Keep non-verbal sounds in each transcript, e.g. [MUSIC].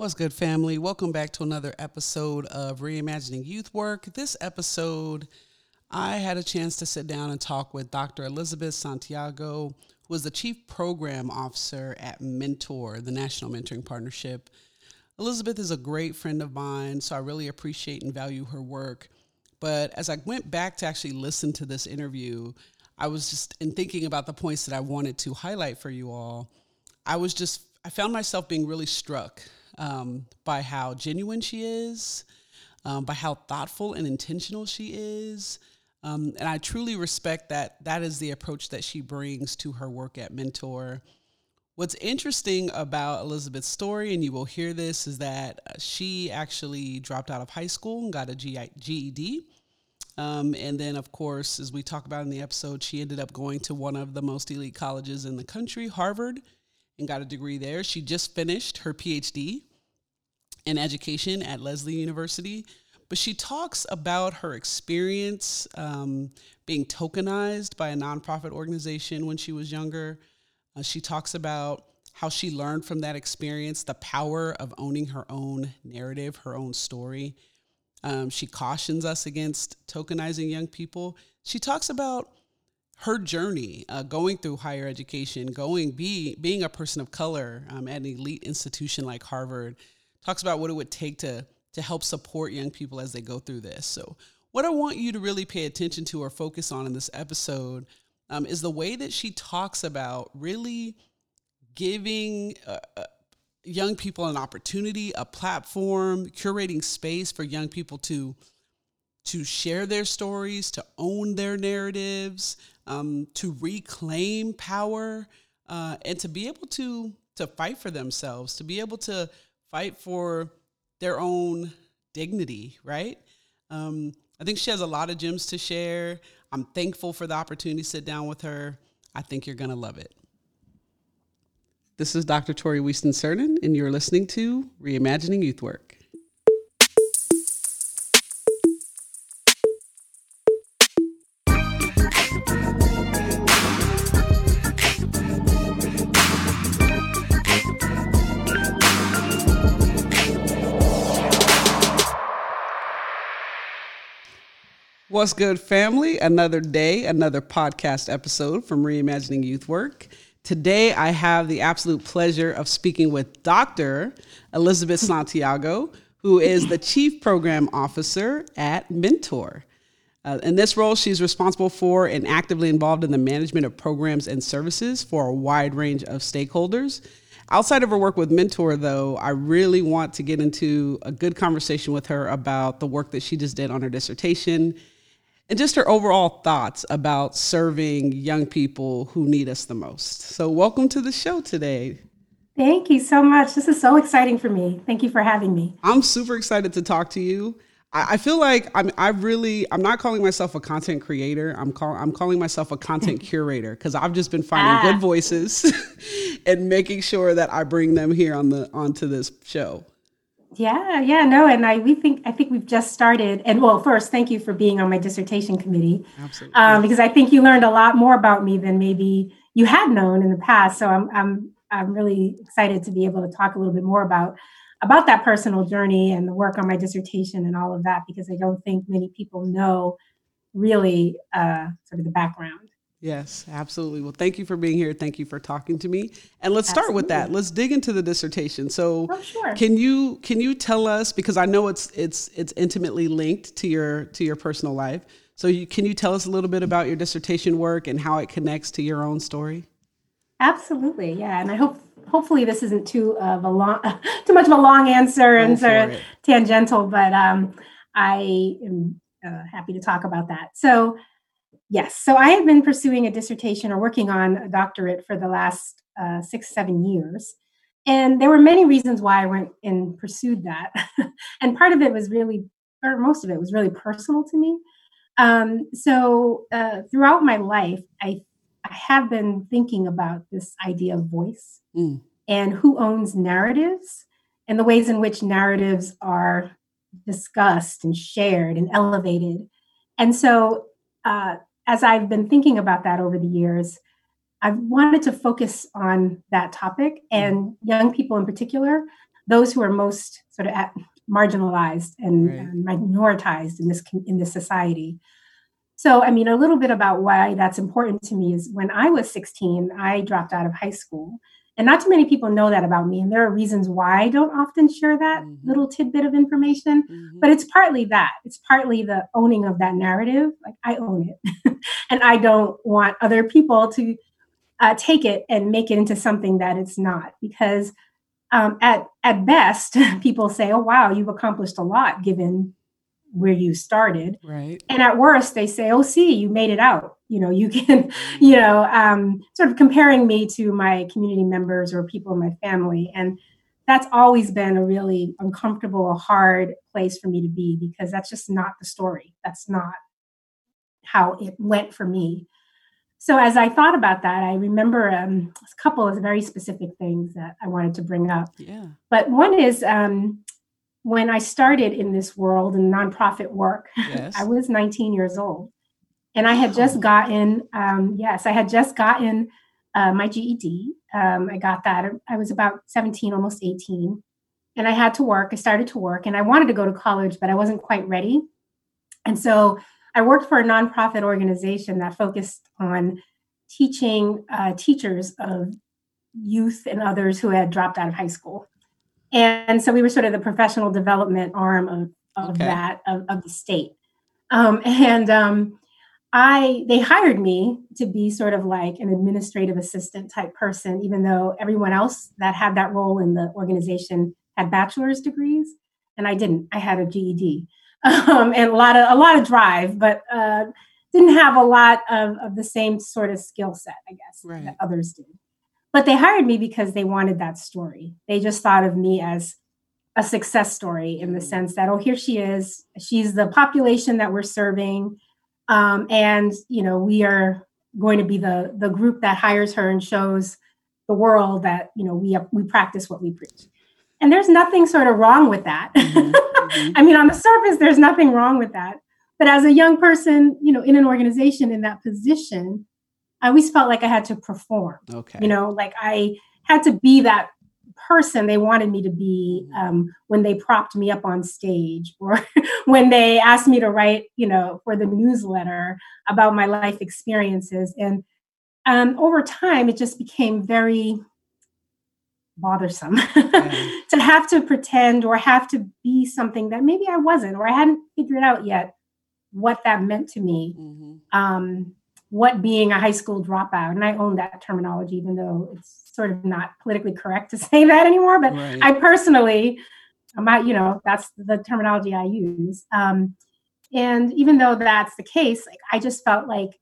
What's good, family? Welcome back to another episode of Reimagining Youth Work. This episode, I had a chance to sit down and talk with Dr. Elizabeth Santiago, who is the Chief Program Officer at Mentor, the National Mentoring Partnership. Elizabeth is a great friend of mine, so I really appreciate and value her work. But as I went back to actually listen to this interview, I was just in thinking about the points that I wanted to highlight for you all. I was just, I found myself being really struck um, by how genuine she is, um, by how thoughtful and intentional she is. Um, and I truly respect that that is the approach that she brings to her work at Mentor. What's interesting about Elizabeth's story, and you will hear this, is that uh, she actually dropped out of high school and got a GED. Um, and then, of course, as we talk about in the episode, she ended up going to one of the most elite colleges in the country, Harvard, and got a degree there. She just finished her PhD in education at Lesley University. But she talks about her experience um, being tokenized by a nonprofit organization when she was younger. Uh, she talks about how she learned from that experience the power of owning her own narrative, her own story. Um, she cautions us against tokenizing young people. She talks about her journey uh, going through higher education, going be being a person of color um, at an elite institution like Harvard, talks about what it would take to to help support young people as they go through this. So, what I want you to really pay attention to or focus on in this episode um, is the way that she talks about really giving uh, uh, young people an opportunity, a platform, curating space for young people to to share their stories, to own their narratives, um, to reclaim power, uh, and to be able to to fight for themselves, to be able to fight for their own dignity, right? Um, I think she has a lot of gems to share. I'm thankful for the opportunity to sit down with her. I think you're going to love it. This is Dr. Torie Weiston-Serdan, and you're listening to Reimagining Youth Work. What's good, family? Another day, another podcast episode from Reimagining Youth Work. Today, I have the absolute pleasure of speaking with Dr. Elizabeth Santiago, who is the Chief Program Officer at Mentor. Uh, in this role, she's responsible for and actively involved in the management of programs and services for a wide range of stakeholders. Outside of her work with Mentor, though, I really want to get into a good conversation with her about the work that she just did on her dissertation and just her overall thoughts about serving young people who need us the most. So, welcome to the show today. Thank you so much. This is so exciting for me. Thank you for having me. I'm super excited to talk to you. I, feel like I'm I really I'm not calling myself a content creator. I'm call, I'm calling myself a content [LAUGHS] curator because I've just been finding ah. good voices [LAUGHS] and making sure that I bring them here on the onto this show. Yeah, yeah, no, and I we think I think we've just started. And well, first, thank you for being on my dissertation committee. Absolutely. Um, because I think you learned a lot more about me than maybe you had known in the past. So I'm I'm I'm really excited to be able to talk a little bit more about about that personal journey and the work on my dissertation and all of that because I don't think many people know really uh, sort of the background. Yes, absolutely. Well, thank you for being here. Thank you for talking to me. And let's start with that. Let's dig into the dissertation. So, oh, sure. can you can you tell us because I know it's it's it's intimately linked to your to your personal life. So, you, can you tell us a little bit about your dissertation work and how it connects to your own story? Absolutely. Yeah, and I hope hopefully this isn't too of a long [LAUGHS] too much of a long answer and sort of tangential, but um, I am uh, happy to talk about that. So, Yes. So I have been pursuing a dissertation or working on a doctorate for the last uh, six, seven years. And there were many reasons why I went and pursued that. [LAUGHS] and part of it was really, or most of it was really personal to me. Um, so uh, throughout my life, I, I have been thinking about this idea of voice mm. and who owns narratives and the ways in which narratives are discussed and shared and elevated. And so uh, as I've been thinking about that over the years, I've wanted to focus on that topic mm-hmm. and young people in particular, those who are most sort of at, marginalized and, right. and minoritized in this in this society. So, I mean, a little bit about why that's important to me is when I was 16, I dropped out of high school. And not too many people know that about me. And there are reasons why I don't often share that mm-hmm. little tidbit of information. Mm-hmm. But it's partly that. It's partly the owning of that narrative. Like I own it. [LAUGHS] and I don't want other people to uh, take it and make it into something that it's not. Because um, at, at best, [LAUGHS] people say, oh, wow, you've accomplished a lot given where you started. Right. And at worst, they say, "Oh, see, you made it out." You know, you [LAUGHS] can, you know, um, sort of comparing me to my community members or people in my family, and that's always been a really uncomfortable, hard place for me to be because that's just not the story. That's not how it went for me. So as I thought about that, I remember um, a couple of very specific things that I wanted to bring up. Yeah. But one is um, when I started in this world in nonprofit work, [LAUGHS] yes. I was 19 years old. And I had just gotten, um, yes, I had just gotten uh, my GED. Um, I got that. I was about 17, almost 18. And I had to work. I started to work and I wanted to go to college, but I wasn't quite ready. And so I worked for a nonprofit organization that focused on teaching uh, teachers of youth and others who had dropped out of high school and so we were sort of the professional development arm of, of okay. that of, of, the state um, and um, i they hired me to be sort of like an administrative assistant type person even though everyone else that had that role in the organization had bachelor's degrees and i didn't i had a ged um, and a lot of a lot of drive but uh, didn't have a lot of, of the same sort of skill set i guess right. that others did but they hired me because they wanted that story. They just thought of me as a success story in the mm. sense that, oh, here she is. She's the population that we're serving. Um, and, you know, we are going to be the, the group that hires her and shows the world that, you know, we, we practice what we preach. And there's nothing sort of wrong with that. Mm-hmm. Mm-hmm. [LAUGHS] I mean, on the surface, there's nothing wrong with that. But as a young person, you know, in an organization in that position, I always felt like I had to perform. Okay. You know, like I had to be that person they wanted me to be mm-hmm. um, when they propped me up on stage or [LAUGHS] when they asked me to write, you know, for the newsletter about my life experiences. And um, over time, it just became very bothersome yeah. [LAUGHS] to have to pretend or have to be something that maybe I wasn't or I hadn't figured out yet what that meant to me. Mm-hmm. Um, what being a high school dropout, and I own that terminology, even though it's sort of not politically correct to [LAUGHS] say that anymore. But right. I personally, I'm you know, that's the terminology I use. Um, and even though that's the case, like I just felt like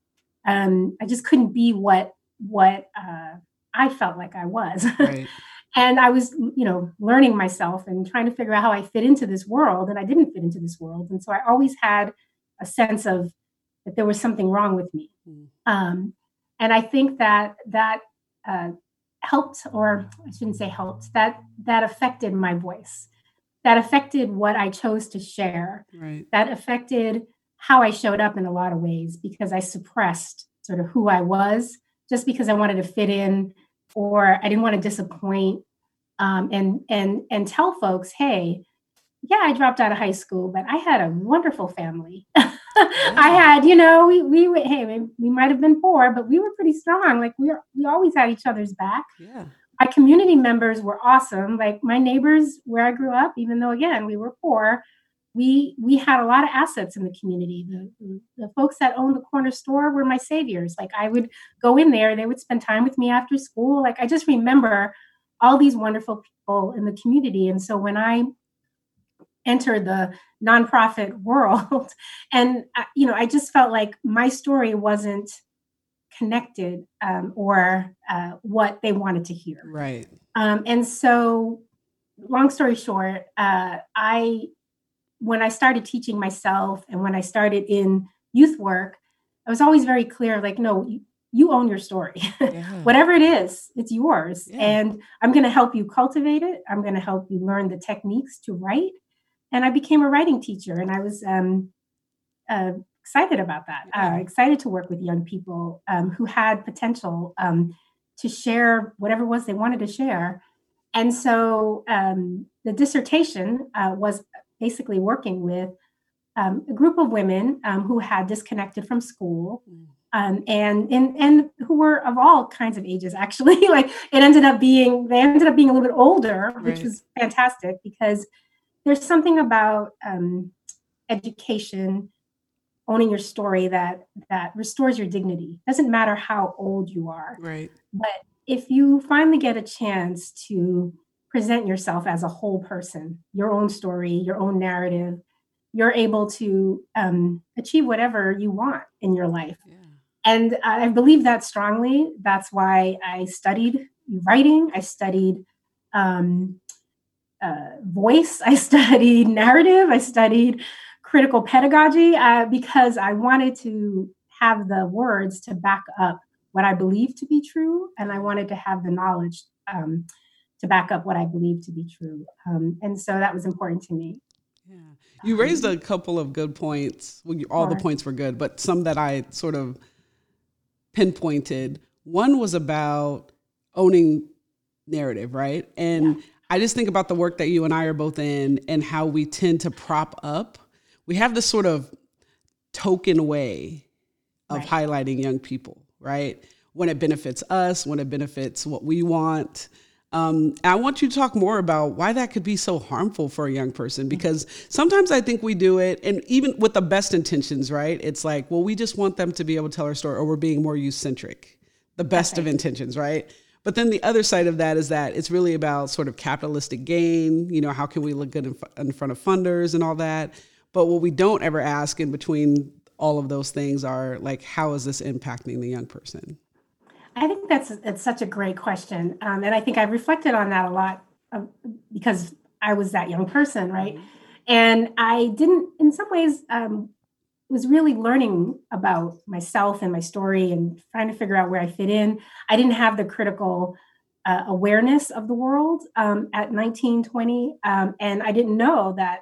um, I just couldn't be what what uh, I felt like I was. Right. [LAUGHS] and I was, you know, learning myself and trying to figure out how I fit into this world, and I didn't fit into this world. And so I always had a sense of that there was something wrong with me. Mm. Um, and I think that that uh, helped, or I shouldn't say helped, that that affected my voice. That affected what I chose to share. Right. That affected how I showed up in a lot of ways because I suppressed sort of who I was just because I wanted to fit in or I didn't want to disappoint um, and and and tell folks, hey, yeah, I dropped out of high school, but I had a wonderful family. [LAUGHS] I had, you know, we we hey, we, we might have been poor, but we were pretty strong. Like we were, we always had each other's back. Yeah. My community members were awesome. Like my neighbors where I grew up, even though again we were poor, we we had a lot of assets in the community. The, the folks that owned the corner store were my saviors. Like I would go in there, they would spend time with me after school. Like I just remember all these wonderful people in the community. And so when I entered the nonprofit world. [LAUGHS] And uh, you know i just felt like my story wasn't connected um, or uh, what they wanted to hear. Right. Um, and so long story short uh, i when i started teaching myself and when i started in youth work i was always very clear like no you, you own your story. [LAUGHS] Yeah. whatever it is it's yours. Yeah. and i'm going to help you cultivate it. I'm going to help you learn the techniques to write and I became a writing teacher, and I was um, uh, excited about that. Uh, excited to work with young people um, who had potential um, to share whatever it was they wanted to share. And so um, the dissertation uh, was basically working with um, a group of women um, who had disconnected from school. Mm. Um, and, and and who were of all kinds of ages actually [LAUGHS] like it ended up being they ended up being a little bit older which right. was fantastic because there's something about um, education owning your story that that restores your dignity. Doesn't matter how old you are. Right. But if you finally get a chance to present yourself as a whole person your own story your own narrative you're able to um, achieve whatever you want in your life. Yeah. and i believe that strongly. That's why i studied writing. I studied um, uh, voice [LAUGHS] i studied narrative i studied critical pedagogy uh, because I wanted to have the words to back up what I believe to be true, and I wanted to have the knowledge um, to back up what I believe to be true. Um, and so that was important to me. Yeah. You raised a couple of good points. Well, all sure. the points were good, but some that I sort of pinpointed. One was about owning narrative, right? And yeah. I just think about the work that you and I are both in and how we tend to prop up we have this sort of token way of right. highlighting young people, right? When it benefits us, when it benefits what we want. Um, I want you to talk more about why that could be so harmful for a young person mm-hmm. because sometimes I think we do it, and even with the best intentions, right? It's like, well, we just want them to be able to tell our story, or we're being more youth centric, the best of intentions, right? But then the other side of that is that it's really about sort of capitalistic gain. You know, how can we look good in, in front of funders and all that? But what we don't ever ask in between all of those things are like, how is this impacting the young person? I think that's it's such a great question, um, and I think I've reflected on that a lot uh, because I was that young person, right? Mm-hmm. And I didn't, in some ways, um, was really learning about myself and my story and trying to figure out where I fit in. I didn't have the critical uh, awareness of the world um, at 19, 20, um, and I didn't know that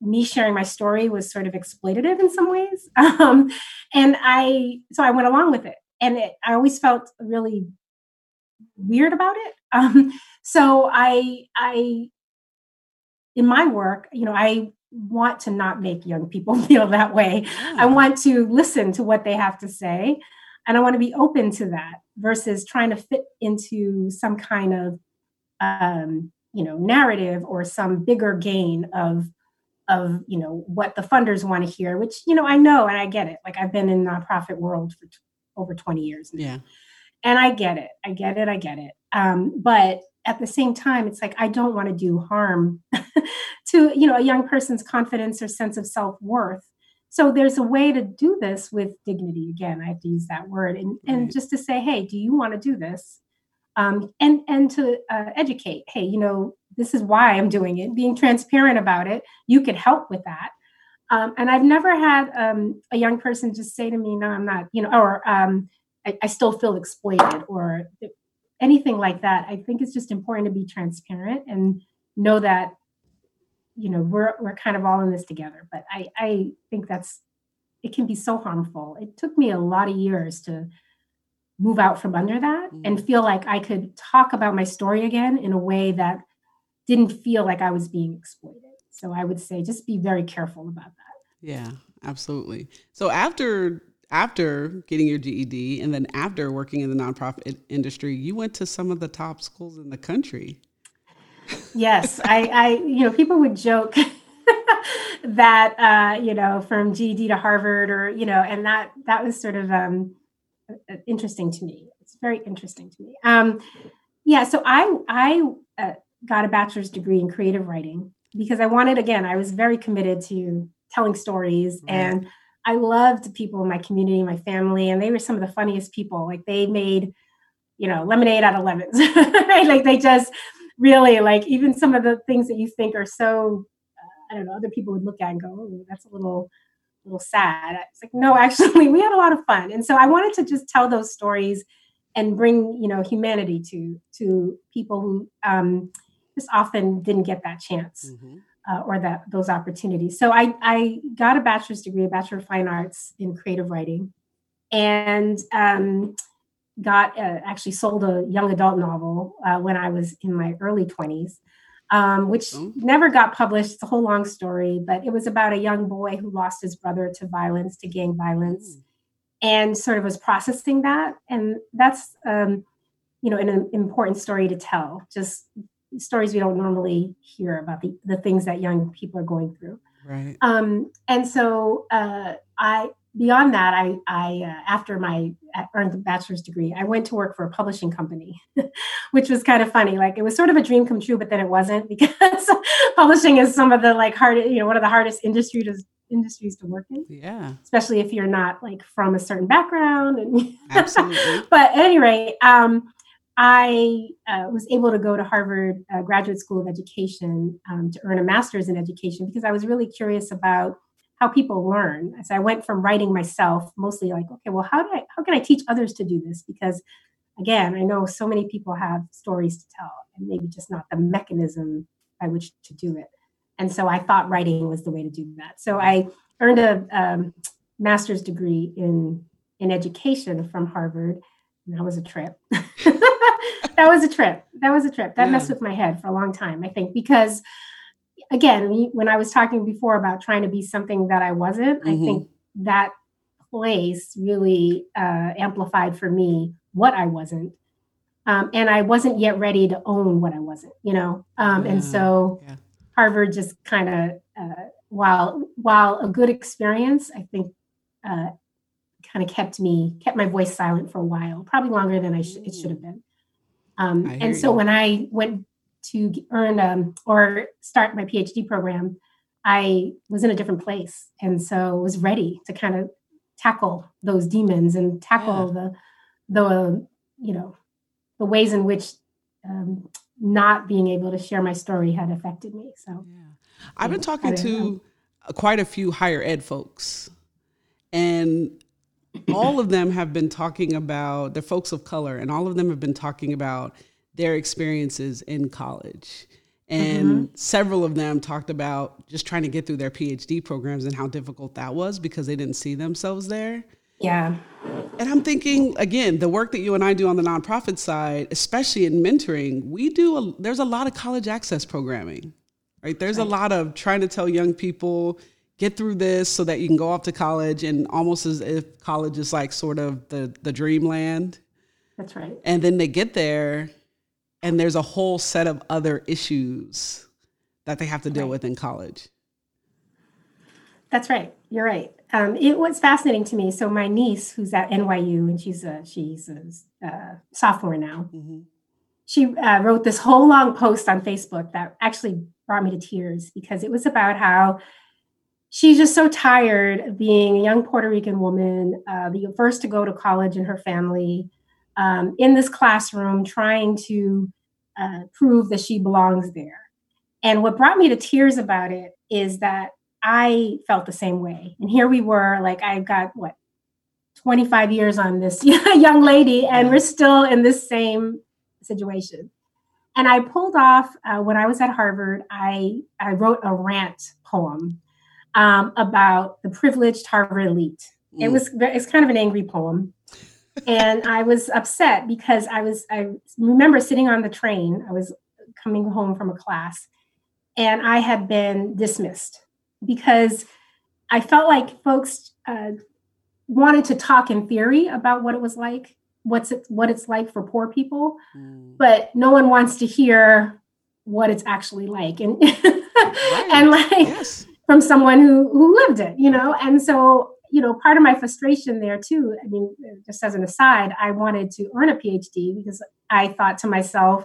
me sharing my story was sort of exploitative in some ways. [LAUGHS] Um, and I, so I went along with it. And it, I always felt really weird about it. Um, so I, I, in my work, you know, I want to not make young people [LAUGHS] feel that way. Yeah. I want to listen to what they have to say. And I want to be open to that versus trying to fit into some kind of, um, you know, narrative or some bigger gain of of you know what the funders want to hear which you know i know and i get it like i've been in nonprofit world for t- over 20 years now. yeah and i get it i get it i get it um, but at the same time it's like i don't want to do harm [LAUGHS] to you know a young person's confidence or sense of self-worth. So there's a way to do this with dignity. Again i have to use that word. And, right. and just to say hey do you want to do this? Um, and and to uh, educate hey you know this is why i'm doing it. Being transparent about it you could help with that. Um, and i've never had um, a young person just say to me no i'm not you know or um, I, I, still feel exploited or anything like that i think it's just important to be transparent and know that you know we're we're kind of all in this together but i i think that's it can be so harmful it took me a lot of years to move out from under that mm-hmm. and feel like I could talk about my story again in a way that didn't feel like I was being exploited. So I would say just be very careful about that. Yeah, absolutely. So after after getting your GED and then after working in the nonprofit industry, you went to some of the top schools in the country. Yes, I, I you know, people would joke [LAUGHS] that uh, you know, from GED to Harvard or, you know, and that that was sort of um uh, interesting to me. It's very interesting to me. Um, yeah, so I I uh, got a bachelor's degree in creative writing because I wanted again. I was very committed to telling stories, right. and I loved people in my community, my family, and they were some of the funniest people. Like they made, you know, lemonade out of lemons. [LAUGHS] like they just really like even some of the things that you think are so uh, I don't know. Other people would look at and go, "Oh, that's a little." little sad. It's like, no, [LAUGHS] actually, we had a lot of fun. And so I wanted to just tell those stories and bring, you know, humanity to to people who um, just often didn't get that chance mm-hmm. Uh, or that those opportunities. So I I got a bachelor's degree, a bachelor of fine arts in creative writing, and um, got uh, actually sold a young adult novel uh, when I was in my early 20s, um, which oh. never got published. It's a whole long story, but it was about a young boy who lost his brother to violence, to gang violence, mm. and sort of was processing that. And that's, um, you know, an, an important story to tell. Just stories we don't normally hear about the, the things that young people are going through. Right. Um, and so uh, I beyond that, I, I uh, after my earned the bachelor's degree, I went to work for a publishing company, [LAUGHS] which was kind of funny. Like it was sort of a dream come true, but then it wasn't [LAUGHS] because publishing is some of the like hard, you know, one of the hardest industry to, industries to work in. Yeah. Especially if you're not like from a certain background. And [LAUGHS] Absolutely. but at any rate, um, I uh, was able to go to Harvard uh, Graduate School of Education um, to earn a master's in education because I was really curious about how people learn. So I went from writing myself, mostly like, okay, well, how do I, how can I teach others to do this? Because again, I know so many people have stories to tell, and maybe just not the mechanism by which to do it. And so I thought writing was the way to do that. So I earned a um, master's degree in in education from Harvard, and that was a trip. [LAUGHS] that was a trip. That was a trip. That yeah. messed with my head for a long time. I think because again, when I was talking before about trying to be something that I wasn't, mm-hmm. I think that place really uh, amplified for me what I wasn't. Um, and I wasn't yet ready to own what I wasn't, you know. Um, yeah. And so yeah. Harvard just kind of, uh, while while a good experience, I think uh, kind of kept me kept my voice silent for a while, probably longer than I sh- it should have been. Um, and so you. when I went to earn um, or start my PhD program, I was in a different place, and so was ready to kind of tackle those demons and tackle yeah. the the you know the ways in which um, not being able to share my story had affected me. So, yeah. I've been talking to know. quite a few higher ed folks, and all of them have been talking about they're folks of color, and all of them have been talking about their experiences in college. And mm-hmm. several of them talked about just trying to get through their PhD programs and how difficult that was because they didn't see themselves there. Yeah. And I'm thinking again, the work that you and I do on the nonprofit side, especially in mentoring, we do a, there's a lot of college access programming. Right? There's right. a lot of trying to tell young people get through this so that you can go off to college and almost as if college is like sort of the the dreamland. That's right. And then they get there and there's a whole set of other issues that they have to deal right. with in college. That's right. You're right. Um, it was fascinating to me. So my niece, who's at NYU, and she's a she's a uh, sophomore now. Mm-hmm. She uh, wrote this whole long post on Facebook that actually brought me to tears because it was about how she's just so tired of being a young Puerto Rican woman, uh, the first to go to college in her family, um, in this classroom trying to uh, prove that she belongs there. And what brought me to tears about it is that I felt the same way. And here we were, like, I've got what, 25 years on this [LAUGHS] young lady, and we're still in this same situation. And I pulled off, uh, when I was at Harvard, I, I wrote a rant poem um, about the privileged Harvard elite. Mm. It was it's kind of an angry poem and I was upset because I was I remember sitting on the train. I was coming home from a class, and I had been dismissed because I felt like folks uh, wanted to talk in theory about what it was like, what's it, what it's like for poor people, mm. but no one wants to hear what it's actually like, and [LAUGHS] right. and like yes. From someone who who lived it, you know. And so you know, part of my frustration there too, I mean, just as an aside, I wanted to earn a PhD because I thought to myself,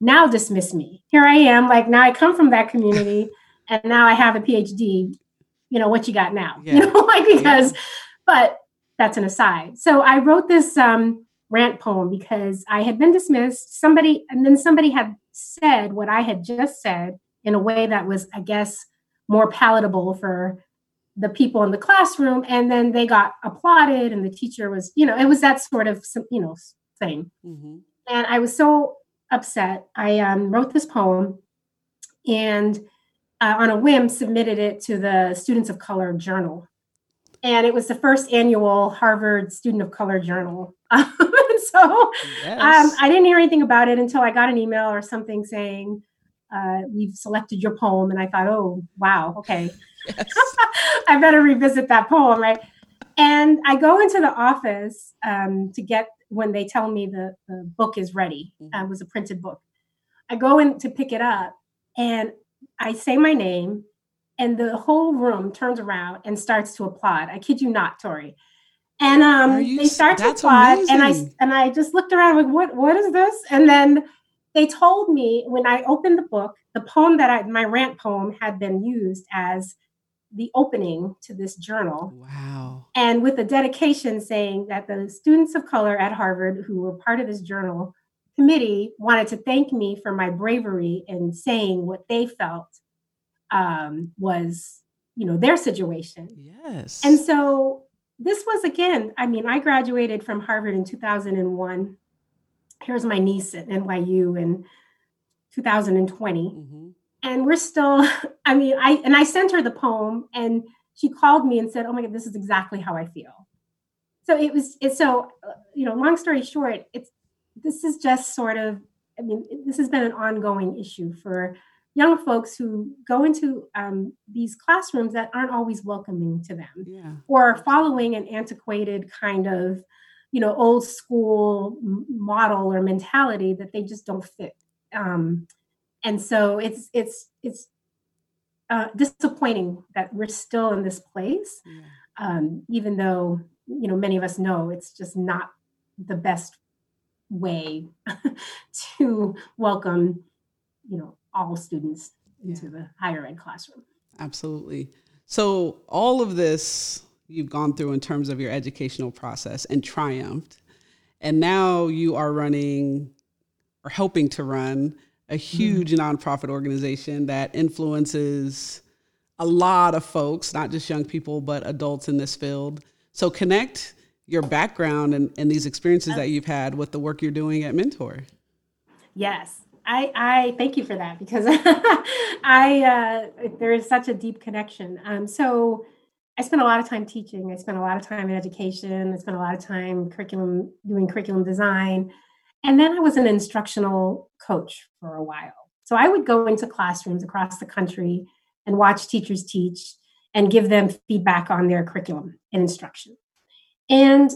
now dismiss me. Here I am, like now I come from that community [LAUGHS] and now I have a PhD. You know, what you got now? [LAUGHS] Yeah. You know, like because, yeah. but that's an aside. So I wrote this um, rant poem because I had been dismissed. Somebody, and then somebody had said what I had just said in a way that was, I guess, more palatable for the people in the classroom and then they got applauded and the teacher was you know it was that sort of you know thing mm-hmm. and i was so upset i um, wrote this poem and uh, on a whim submitted it to the students of color journal and it was the first annual harvard student of color journal [LAUGHS] Um, so yes. um, I didn't hear anything about it until I got an email or something saying, uh, we've selected your poem. And I thought, oh, wow, okay. [LAUGHS] Yes. [LAUGHS] I better revisit that poem, right? And I go into the office um, to get when they tell me the, the book is ready. Mm-hmm. Uh, it was a printed book. I go in to pick it up and I say my name, and the whole room turns around and starts to applaud. I kid you not, Torie. And um, they start to applaud, amazing. and I and I just looked around like, what what is this? And then they told me when I opened the book, the poem that I my rant poem had been used as the opening to this journal. Wow. And with a dedication saying that the students of color at Harvard who were part of this journal committee wanted to thank me for my bravery in saying what they felt um, was, you know, their situation. Yes. And so this was again, I mean, I graduated from Harvard in 2001. Here's my niece at NYU in 2020. Mm-hmm. And we're still, [LAUGHS] I mean, I and I sent her the poem and she called me and said, Oh my God, this is exactly how I feel. So it was, it's so, you know, long story short, it's, this is just sort of, I mean, this has been an ongoing issue for young folks who go into um, these classrooms that aren't always welcoming to them yeah. or following an antiquated kind of you know old school model or mentality that they just don't fit um, and so it's it's it's uh, disappointing that we're still in this place yeah. um, even though you know many of us know it's just not the best way [LAUGHS] to welcome you know all students into the higher ed classroom. Absolutely. So, all of this you've gone through in terms of your educational process and triumphed. And now you are running or helping to run a huge mm-hmm. nonprofit organization that influences a lot of folks, not just young people, but adults in this field. So, connect your background and, and these experiences that you've had with the work you're doing at Mentor. Yes. I, I thank you for that because [LAUGHS] I uh, there is such a deep connection. Um, so I spent a lot of time teaching. I spent a lot of time in education. I spent a lot of time curriculum doing curriculum design, and then I was an instructional coach for a while. So I would go into classrooms across the country and watch teachers teach and give them feedback on their curriculum and instruction. And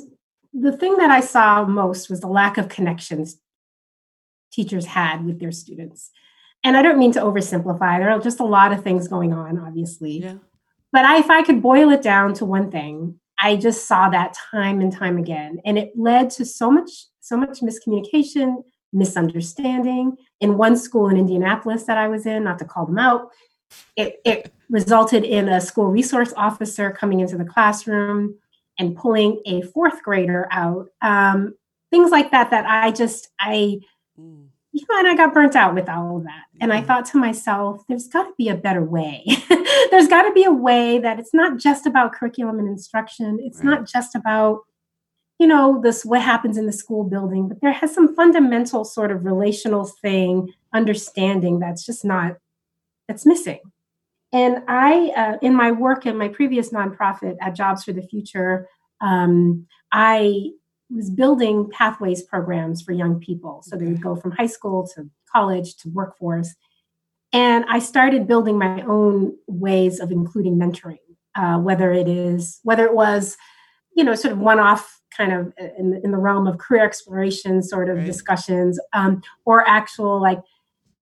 the thing that I saw most was the lack of connections teachers had with their students. And I don't mean to oversimplify, there are just a lot of things going on, obviously. Yeah. But I, if I could boil it down to one thing, I just saw that time and time again. And it led to so much, so much miscommunication, misunderstanding. In one school in Indianapolis that I was in, not to call them out, it, it resulted in a school resource officer coming into the classroom and pulling a fourth grader out. Um, things like that, that I just, I, Mm. You know, and I got burnt out with all of that. And I thought to myself, there's got to be a better way. [LAUGHS] there's got to be a way that it's not just about curriculum and instruction. It's right. not just about, you know, this what happens in the school building, but there has some fundamental sort of relational thing, understanding that's just not, that's missing. And I, uh, in my work in my previous nonprofit at Jobs for the Future, um, I was building pathways programs for young people. So they would go from high school to college to workforce. And I started building my own ways of including mentoring, uh, whether it is, whether it was, you know, sort of one off kind of in, in the realm of career exploration sort of right. discussions, um, or actual like,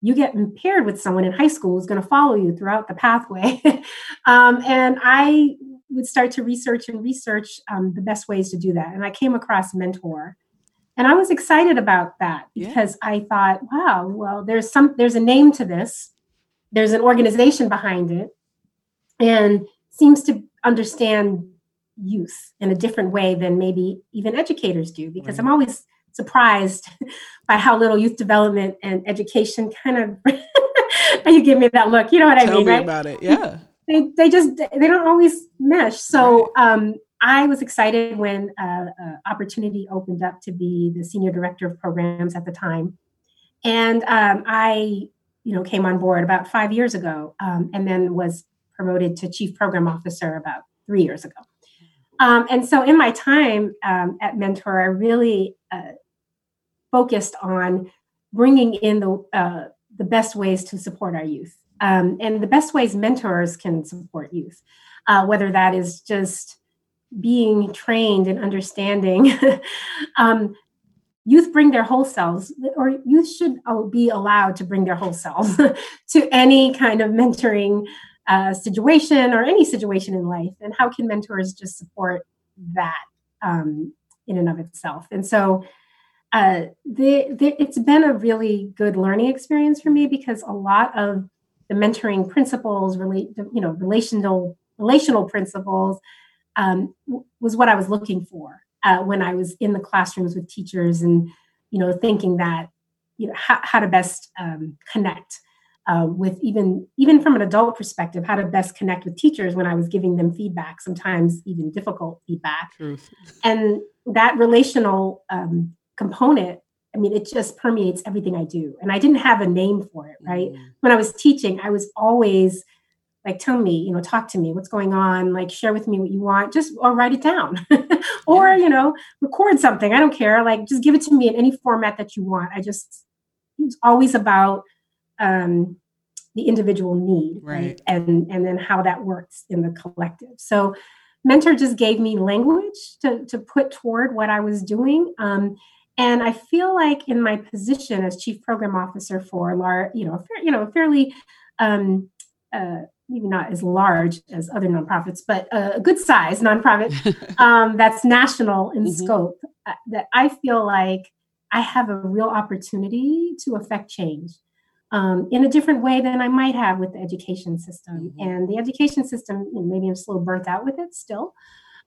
you get paired with someone in high school who's going to follow you throughout the pathway. [LAUGHS] um, and I would start to research and research um, the best ways to do that. And I came across Mentor, and I was excited about that because yeah. I thought, wow, well, there's some, there's a name to this, there's an organization behind it, and seems to understand youth in a different way than maybe even educators do. Because right. I'm always surprised [LAUGHS] by how little youth development and education kind of. [LAUGHS] you give me that look. You know what Tell I mean, me right? About it, yeah they they just they don't always mesh. So um, I was excited when uh, uh, opportunity opened up to be the senior director of programs at the time, and um, I you know came on board about five years ago, um, and then was promoted to chief program officer about three years ago. Um, and so in my time um, at Mentor, I really uh, focused on bringing in the uh, the best ways to support our youth, um, and the best ways mentors can support youth, uh, whether that is just being trained and understanding. [LAUGHS] um, youth bring their whole selves, or youth should be allowed to bring their whole selves [LAUGHS] to any kind of mentoring uh, situation or any situation in life. And how can mentors just support that um, in and of itself? And so uh, the, the, it's been a really good learning experience for me because a lot of the mentoring principles, relate, you know, relational relational principles, um, was what I was looking for uh, when I was in the classrooms with teachers, and you know, thinking that you know how, how to best um, connect uh, with even even from an adult perspective, how to best connect with teachers when I was giving them feedback, sometimes even difficult feedback, Truth. and that relational um, component I mean, it just permeates everything I do. And I didn't have a name for it, right? Mm. When I was teaching, I was always like, tell me, you know, talk to me, what's going on, like, share with me what you want, just, or write it down, [LAUGHS] or, you know, record something. I don't care. Like, just give it to me in any format that you want. I just, it was always about um, the individual need, right. right? And, and then how that works in the collective. So, Mentor just gave me language to, to put toward what I was doing. Um, and I feel like in my position as chief program officer for lar- you know, fair, you know, fairly um, uh, maybe not as large as other nonprofits, but a good size nonprofit [LAUGHS] um, that's national in mm-hmm. scope. Uh, that I feel like I have a real opportunity to affect change um, in a different way than I might have with the education system. Mm-hmm. And the education system, you know, maybe I'm still burnt out with it still.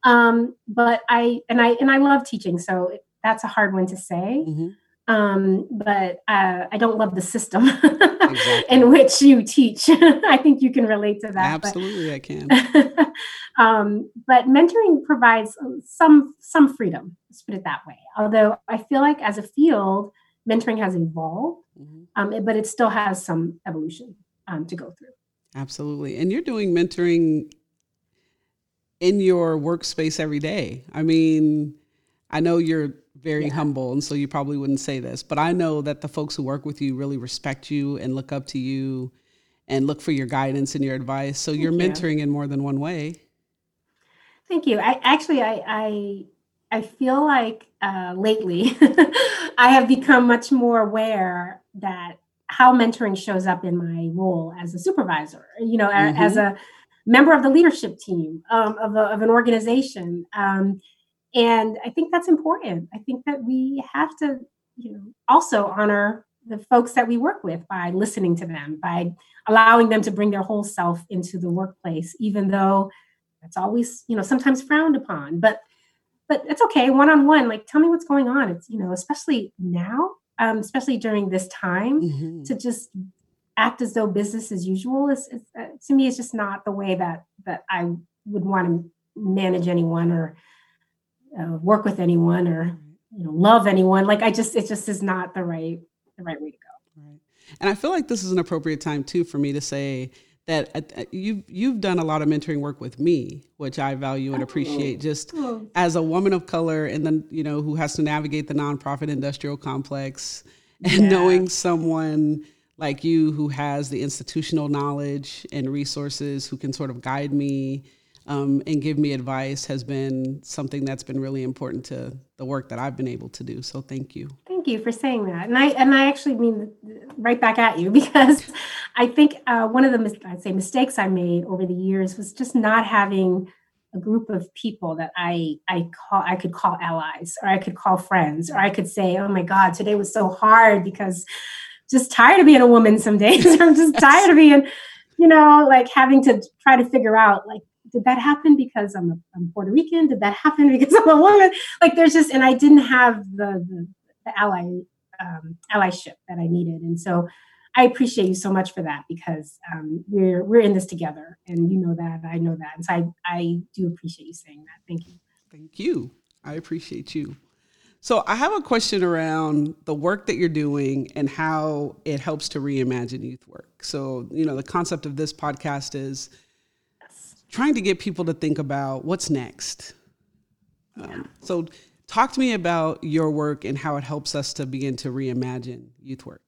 Um, but I and I and I love teaching, so that's a hard one to say. Mm-hmm. Um, but uh, I don't love the system exactly. [LAUGHS] in which you teach. [LAUGHS] I think you can relate to that. Absolutely, but, I can. [LAUGHS] um, but mentoring provides some some freedom. Let's put it that way. Although I feel like as a field, mentoring has evolved, mm-hmm. um, but it still has some evolution um, to go through. Absolutely, and you're doing mentoring in your workspace every day. I mean, I know you're very yeah. humble, and so you probably wouldn't say this, but I know that the folks who work with you really respect you and look up to you and look for your guidance and your advice. So Thank you're mentoring you. in more than one way. Thank you. I actually I I I feel like uh, lately [LAUGHS] I have become much more aware that how mentoring shows up in my role as a supervisor. You know, mm-hmm. as a member of the leadership team um, of, a, of an organization. Um, and i think that's important. I think that we have to you know also honor the folks that we work with by listening to them by allowing them to bring their whole self into the workplace even though that's always you know sometimes frowned upon. But but it's okay one on one like tell me what's going on. It's you know especially now um, especially during this time mm-hmm. to just act as though business as usual is, is uh, to me is just not the way that that i would want to manage anyone or uh, work with anyone or you know love anyone like i just it just is not the right the right way to go right and i feel like this is an appropriate time too for me to say that uh, uh, you've you've done a lot of mentoring work with me, which I value and appreciate. Oh. Just as a woman of color, and then you know who has to navigate the nonprofit industrial complex, and yeah. knowing someone like you who has the institutional knowledge and resources who can sort of guide me um, and give me advice has been something that's been really important to the work that I've been able to do. So thank you. Thank you for saying that. And I and I actually mean right back at you [LAUGHS] because I think uh, one of the I'd say mistakes I made over the years was just not having a group of people that I I call I could call allies or I could call friends or I could say, oh my God, today was so hard because just tired of being a woman some [LAUGHS] days. I'm just tired of being, you know, like having to try to figure out like did that happen because I'm, a, I'm Puerto Rican? Did that happen [LAUGHS] because I'm a woman? Like there's just, and I didn't have the, the, the ally, um, allyship that I needed. And so I appreciate you so much for that because um, we're, we're in this together and you know that, I know that. And so I, I do appreciate you saying that. Thank you. Thank you. I appreciate you. So I have a question around the work that you're doing and how it helps to reimagine youth work. So, you know, the concept of this podcast is trying to get people to think about what's next. Um, so, talk to me about your work and how it helps us to begin to reimagine youth work.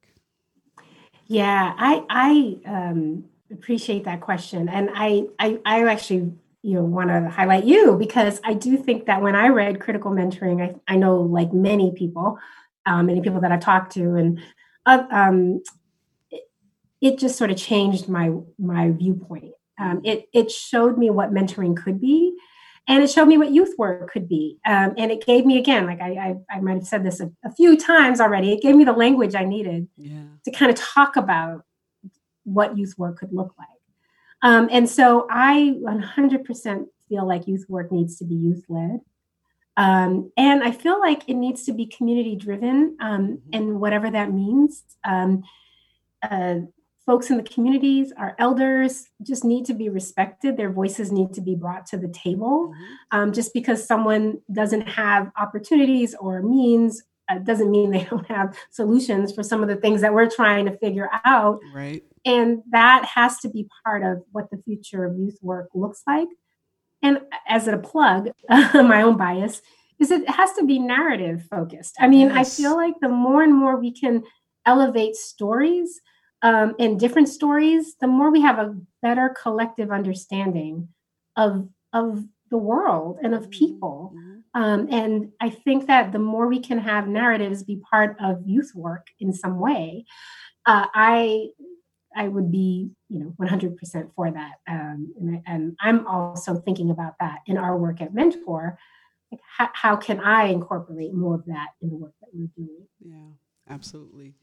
Yeah, I I um, appreciate that question, and I I, I actually you know want to highlight you because I do think that when I read critical mentoring, I I know like many people, um, many people that I've talked to, and uh, um, it, it just sort of changed my my viewpoint. Um, it it showed me what mentoring could be, and it showed me what youth work could be. Um, and it gave me again, like I I, I might have said this a, a, few times already. It gave me the language I needed yeah. to kind of talk about what youth work could look like. Um, and so I 100% feel like youth work needs to be youth led. Um, and I feel like it needs to be community driven, um, mm-hmm. and whatever that means. Um, uh, folks in the communities, our elders, just need to be respected. Their voices need to be brought to the table. Mm-hmm. Um, just because someone doesn't have opportunities or means uh, doesn't mean they [LAUGHS] don't have solutions for some of the things that we're trying to figure out. Right. And that has to be part of what the future of youth work looks like. And as a plug, [LAUGHS] my own bias is it has to be narrative focused. I mean, yes. I feel like the more and more we can elevate stories um, and different stories, the more we have a better collective understanding of of the world and of people. Mm-hmm. Um, and I think that the more we can have narratives be part of youth work in some way, uh, I I would be you know 100% for that. Um, and, and, I'm also thinking about that in our work at Mentor. Like how, how can I incorporate more of that in the work that we're doing? Yeah, absolutely.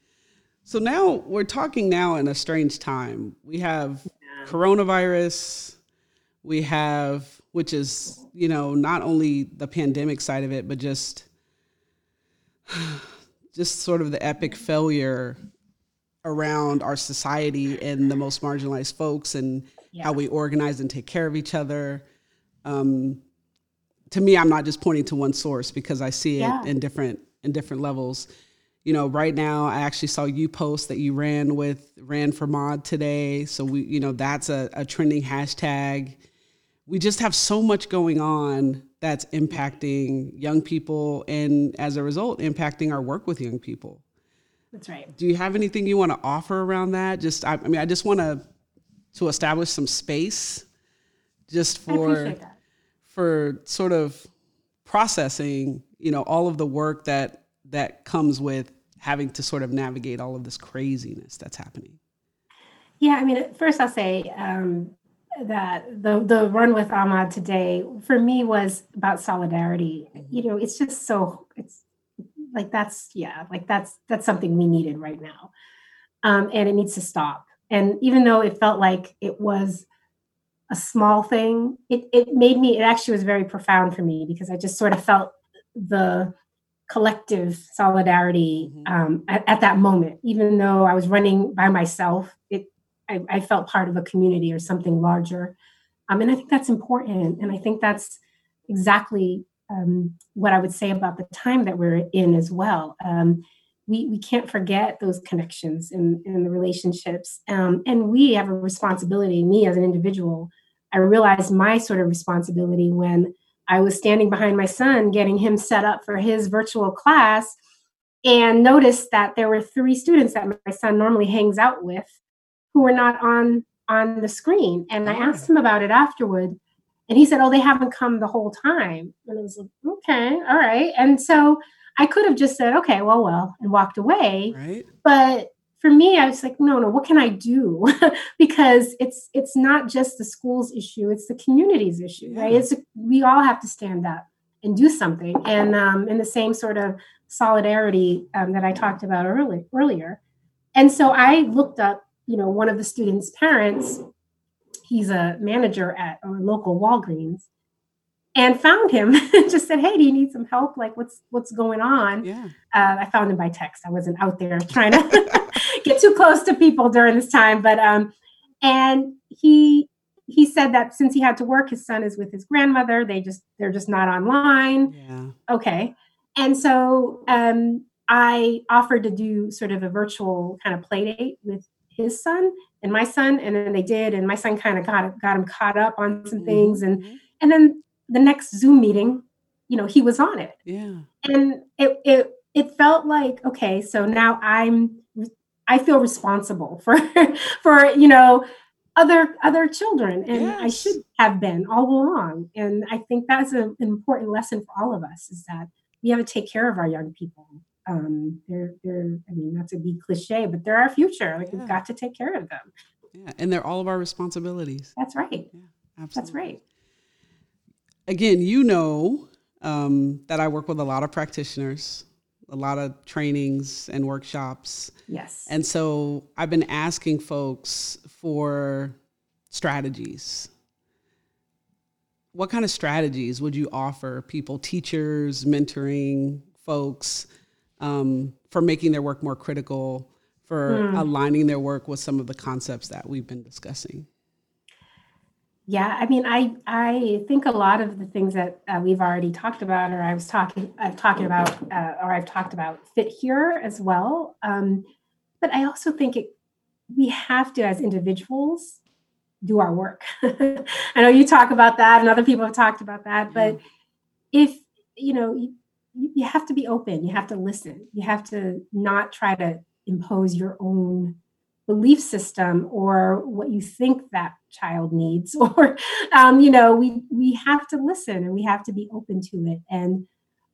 So now we're talking now in a strange time. We have yeah. coronavirus. We have, which is, you know, not only the pandemic side of it, but just, [SIGHS] just sort of the epic failure around our society and the most marginalized folks and yeah. how we organize and take care of each other. Um, to me, I'm not just pointing to one source because I see it yeah. in different in different levels you know, right now I actually saw you post that you ran with ran for Maud today. So we, you know, that's a, a trending hashtag. We just have so much going on that's impacting young people and as a result impacting our work with young people. That's right. Do you have anything you want to offer around that? Just I, I mean I just want to to establish some space just for for sort of processing, you know, all of the work that that comes with having to sort of navigate all of this craziness that's happening? Yeah, I mean, first I'll say um, that the the run with Ahmaud today for me was about solidarity. Mm-hmm. You know, it's just so it's like that's yeah, like that's that's something we needed right now, um, and it needs to stop. And even though it felt like it was a small thing, it it made me. It actually was very profound for me because I just sort of felt the collective solidarity mm-hmm. um, at, at, that moment. Even though I was running by myself, it I, I felt part of a community or something larger, um, and I think that's important. And I think that's exactly um, what I would say about the time that we're in as well. Um, we we can't forget those connections and, and the relationships, um, and we have a responsibility. Me as an individual, I realized my sort of responsibility when I was standing behind my son, getting him set up for his virtual class, and noticed that there were three students that my son normally hangs out with who were not on on the screen. And I asked ah. him about it afterward, and he said, "Oh, they haven't come the whole time." And I was like, "Okay, all right." And so I could have just said, "Okay, well, well," and walked away. Right. But for me i was like no no what can i do? [LAUGHS] Because it's it's not just the school's issue it's the community's issue right? It's a, we all have to stand up and do something. And um, in the same sort of solidarity um, that i talked about early, earlier. And so i looked up you know one of the students parents he's a manager at a local walgreens and found him [LAUGHS] just said hey do you need some help? Like what's what's going on? Yeah. Uh, i found him by text. I wasn't out there trying to [LAUGHS] get too close to people during this time but um and he he said that since he had to work his son is with his grandmother. They just they're just not online. Yeah. Okay. And so um i offered to do sort of a virtual kind of play date with his son and my son and then they did and my son kind of got got him caught up on some things and mm-hmm. and then the next Zoom meeting, you know, he was on it. Yeah. And it it it felt like, okay, so now I'm I feel responsible for [LAUGHS] for, you know, other other children and yes. I should have been all along. And I think that's a, an important lesson for all of us is that we have to take care of our young people. Um, they're they're I mean not to be cliche, but they're our future. Like yeah. we've got to take care of them. Yeah, and they're all of our responsibilities. That's right. Yeah, absolutely. That's right. Again, you know um, that I work with a lot of practitioners, a lot of trainings and workshops. Yes. And so I've been asking folks for strategies. What kind of strategies would you offer people, teachers, mentoring folks, um, for making their work more critical, for mm. aligning their work with some of the concepts that we've been discussing? Yeah, I mean, I I think a lot of the things that uh, we've already talked about, or I was talking, I've talking about, uh, or I've talked about, fit here as well. Um, but I also think it, we have to, as individuals, do our work. [LAUGHS] I know you talk about that, and other people have talked about that. But if you know, you, you have to be open. You have to listen. You have to not try to impose your own belief system or what you think that child needs [LAUGHS] or um, you know we we have to listen and we have to be open to it. And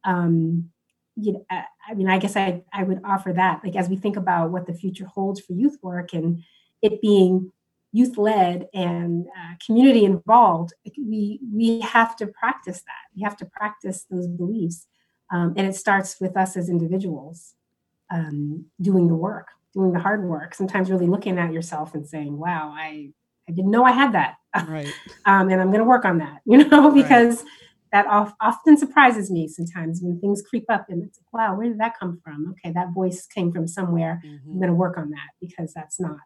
um, you know i mean i guess i i would offer that like as we think about what the future holds for youth work and it being youth led and uh, community involved we we have to practice that. We have to practice those beliefs um, and it starts with us as individuals um, doing the work doing the hard work sometimes really looking at yourself and saying wow i i didn't know i had that. [LAUGHS] Right. Um, and i'm going to work on that [LAUGHS] you know because right. that off, often surprises me sometimes when things creep up and it's like wow where did that come from? Okay that voice came from somewhere. Mm-hmm. i'm going to work on that because that's not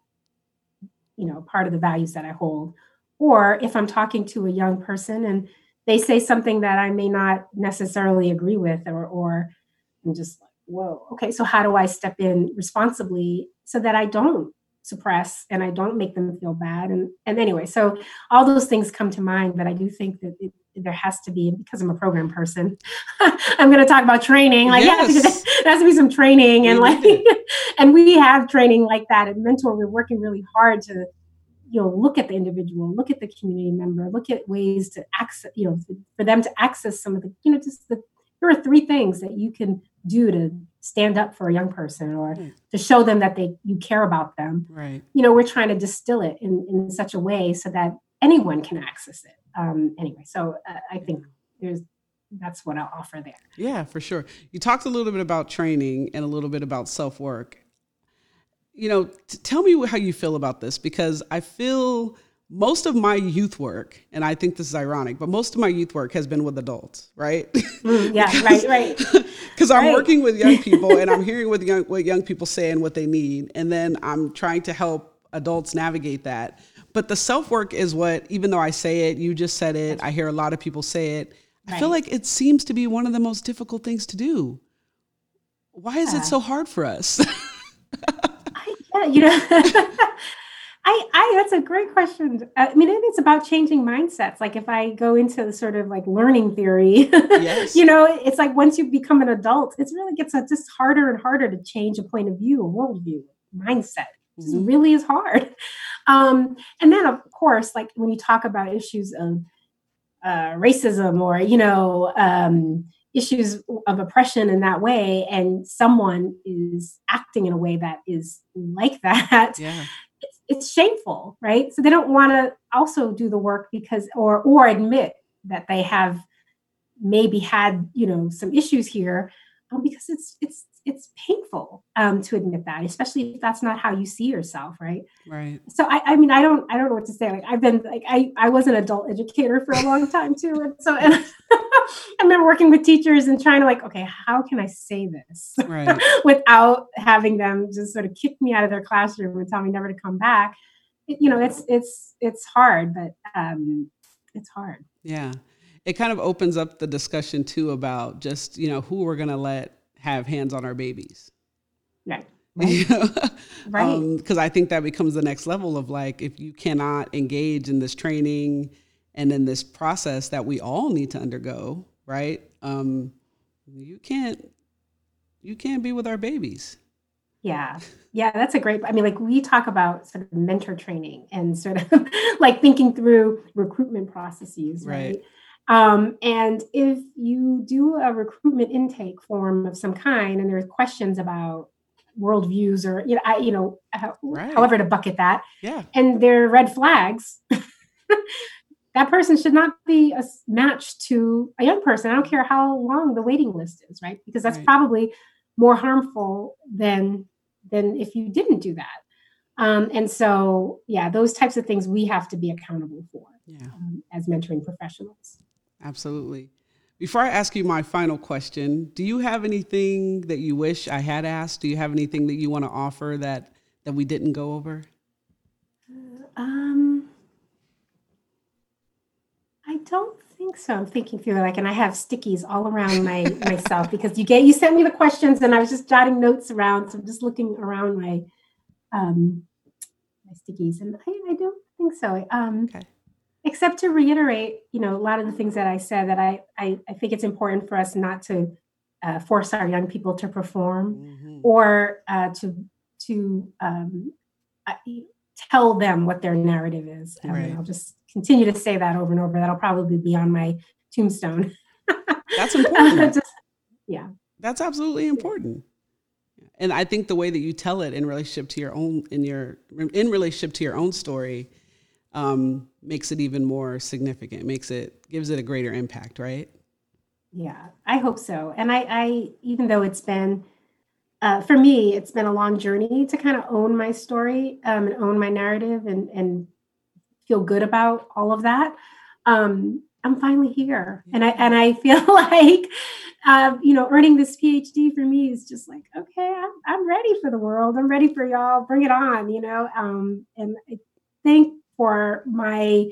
you know part of the values that i hold. Or if i'm talking to a young person and they say something that i may not necessarily agree with or or i'm just whoa, okay, so how do I step in responsibly so that I don't suppress and I don't make them feel bad? And and anyway, so all those things come to mind, but I do think that it, there has to be because I'm a program person. [LAUGHS] I'm going to talk about training. Like, yes. yeah, [LAUGHS] there has to be some training, and like, [LAUGHS] and we have training like that at Mentor. We're working really hard to, you know, look at the individual, look at the community member, look at ways to access, you know, for them to access some of the, you know, just the. There are three things that you can do to stand up for a young person or right. to show them that they you care about them. Right. You know we're trying to distill it in, in such a way so that anyone can access it. Um anyway so uh, i think there's that's what i'll offer there. Yeah for sure. You talked a little bit about training and a little bit about self-work. You know t- tell me how you feel about this because i feel most of my youth work, and I think this is ironic, but most of my youth work has been with adults, right? Mm, yeah, [LAUGHS] because, right, right. Because I'm right. working with young people and I'm [LAUGHS] hearing what young what young people say and what they need, and then I'm trying to help adults navigate that. But the self work is what, even though I say it, you just said it, I hear a lot of people say it. I feel like it seems to be one of the most difficult things to do. Why is it so hard for us? [LAUGHS] I, yeah, you know. I, I that's a great question. I mean, it's about changing mindsets. Like if I go into the sort of like learning theory, [LAUGHS] yes. you know, it's like once you become an adult, it really gets just harder and harder to change a point of view, a worldview, mindset. It mm-hmm. really is hard. [LAUGHS] Um, and then of course, like when you talk about issues of uh, racism or you know um, issues of oppression in that way, and someone is acting in a way that is like [LAUGHS] that, yeah it's shameful, right? So they don't want to also do the work because or or admit that they have maybe had you know some issues here um, because it's it's it's painful um, to admit that, especially if that's not how you see yourself, right? Right. So I, I mean, I don't, I don't know what to say. Like I've been, like I, I was an adult educator for a long time too, and so and [LAUGHS] I remember working with teachers and trying to like, okay, how can I say this right. [LAUGHS] without having them just sort of kick me out of their classroom and tell me never to come back? It, you know, it's it's it's hard, but um, it's hard. Yeah, it kind of opens up the discussion too about just you know who we're gonna let have hands on our babies. Right. [LAUGHS] Right. right. Because um, I think that becomes the next level of like, if you cannot engage in this training and in this process that we all need to undergo, right? um, you can't you can't be with our babies. Yeah. Yeah, that's a great I mean like we talk about sort of mentor training and sort of [LAUGHS] like thinking through recruitment processes, right? right? Um, and if you do a recruitment intake form of some kind and there's questions about worldviews or you know, I, you know, how, right. however to bucket that, yeah, and there are red flags, [LAUGHS] that person should not be a match to a young person. I don't care how long the waiting list is, right? Because that's right. probably more harmful than than if you didn't do that. Um, and so, yeah, those types of things we have to be accountable for yeah. um, as mentoring professionals. Absolutely. Before I ask you my final question, do you have anything that you wish I had asked? Do you have anything that you want to offer that that we didn't go over? Um, I don't think so. I'm thinking through like, and I have stickies all around my myself because you get you sent me the questions and I was just jotting notes around. So I'm just looking around my um my stickies, and I, I don't think so. Um, okay except to reiterate, you know, a lot of the things that I said that I I, I think it's important for us not to uh, force our young people to perform mm-hmm. or uh, to to um, uh, tell them what their narrative is. Right. I'll just continue to say that over and over. That'll probably be on my tombstone. [LAUGHS] That's important. [LAUGHS] just, yeah. That's absolutely important. And I think the way that you tell it in relationship to your own in your in relationship to your own story um, makes it even more significant, makes it gives it a greater impact, right? Yeah, I hope so. And I, I even though it's been uh, for me, it's been a long journey to kind of own my story um, and own my narrative and and feel good about all of that. Um, I'm finally here, and I and I feel [LAUGHS] like uh, you know earning this PhD for me is just like okay, I'm I'm ready for the world. I'm ready for y'all. Bring it on, you know. Um, and I think for my,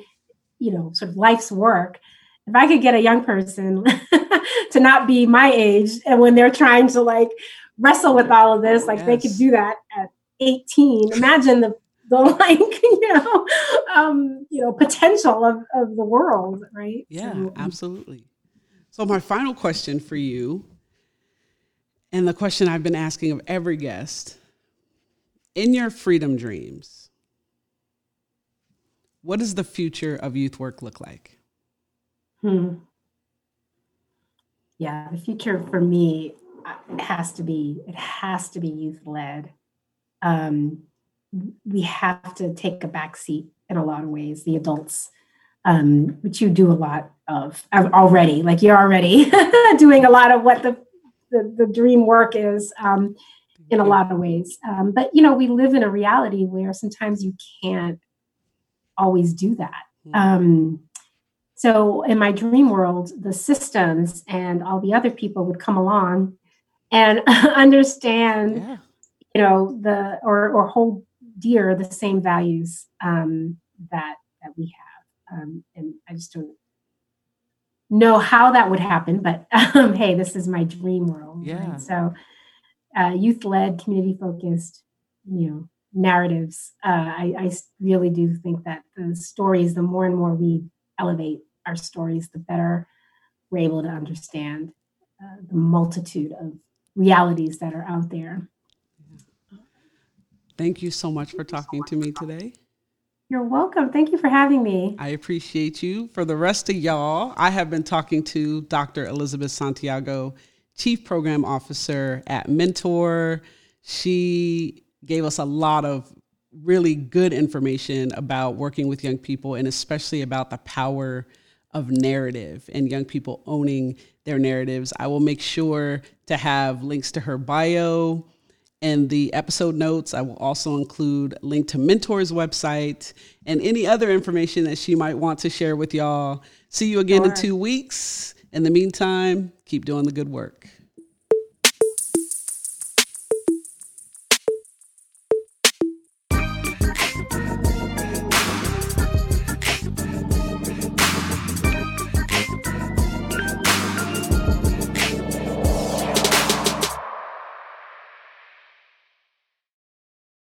you know, sort of life's work, if I could get a young person [LAUGHS] to not be my age and when they're trying to like wrestle with all of this, like yes. they could do that at 18. Imagine the the [LAUGHS] like you know um you know potential of of the world right yeah so, absolutely so my final question for you and the question i've been asking of every guest in your freedom dreams what does the future of youth work look like? Hmm. Yeah, the future for me uh, it has to be it has to be youth led. Um, we have to take a back seat in a lot of ways. The adults, um, which you do a lot of already, like you're already [LAUGHS] doing a lot of what the the, the dream work is um, in a lot of ways. Um, but you know, we live in a reality where sometimes you can't always do that. Mm-hmm. Um, so in my dream world, the systems and all the other people would come along and [LAUGHS] understand, yeah. you know, the or or hold dear the same values um, that that we have. Um, and I just don't know how that would happen, but um, hey, this is my dream world. Yeah. And so, uh, youth led, community focused, you know, narratives. Uh, I, I really do think that the stories, the more and more we elevate our stories, the better we're able to understand uh, the multitude of realities that are out there. Thank you so much for talking to me today. You're welcome. Thank you for having me. I appreciate you. For the rest of y'all, I have been talking to Dr. Elizabeth Santiago, Chief Program Officer at Mentor. She gave us a lot of really good information about working with young people and especially about the power of narrative and young people owning their narratives. I will make sure to have links to her bio and the episode notes. I will also include a link to Mentor's website and any other information that she might want to share with y'all. See you again sure. in two weeks. In the meantime, keep doing the good work.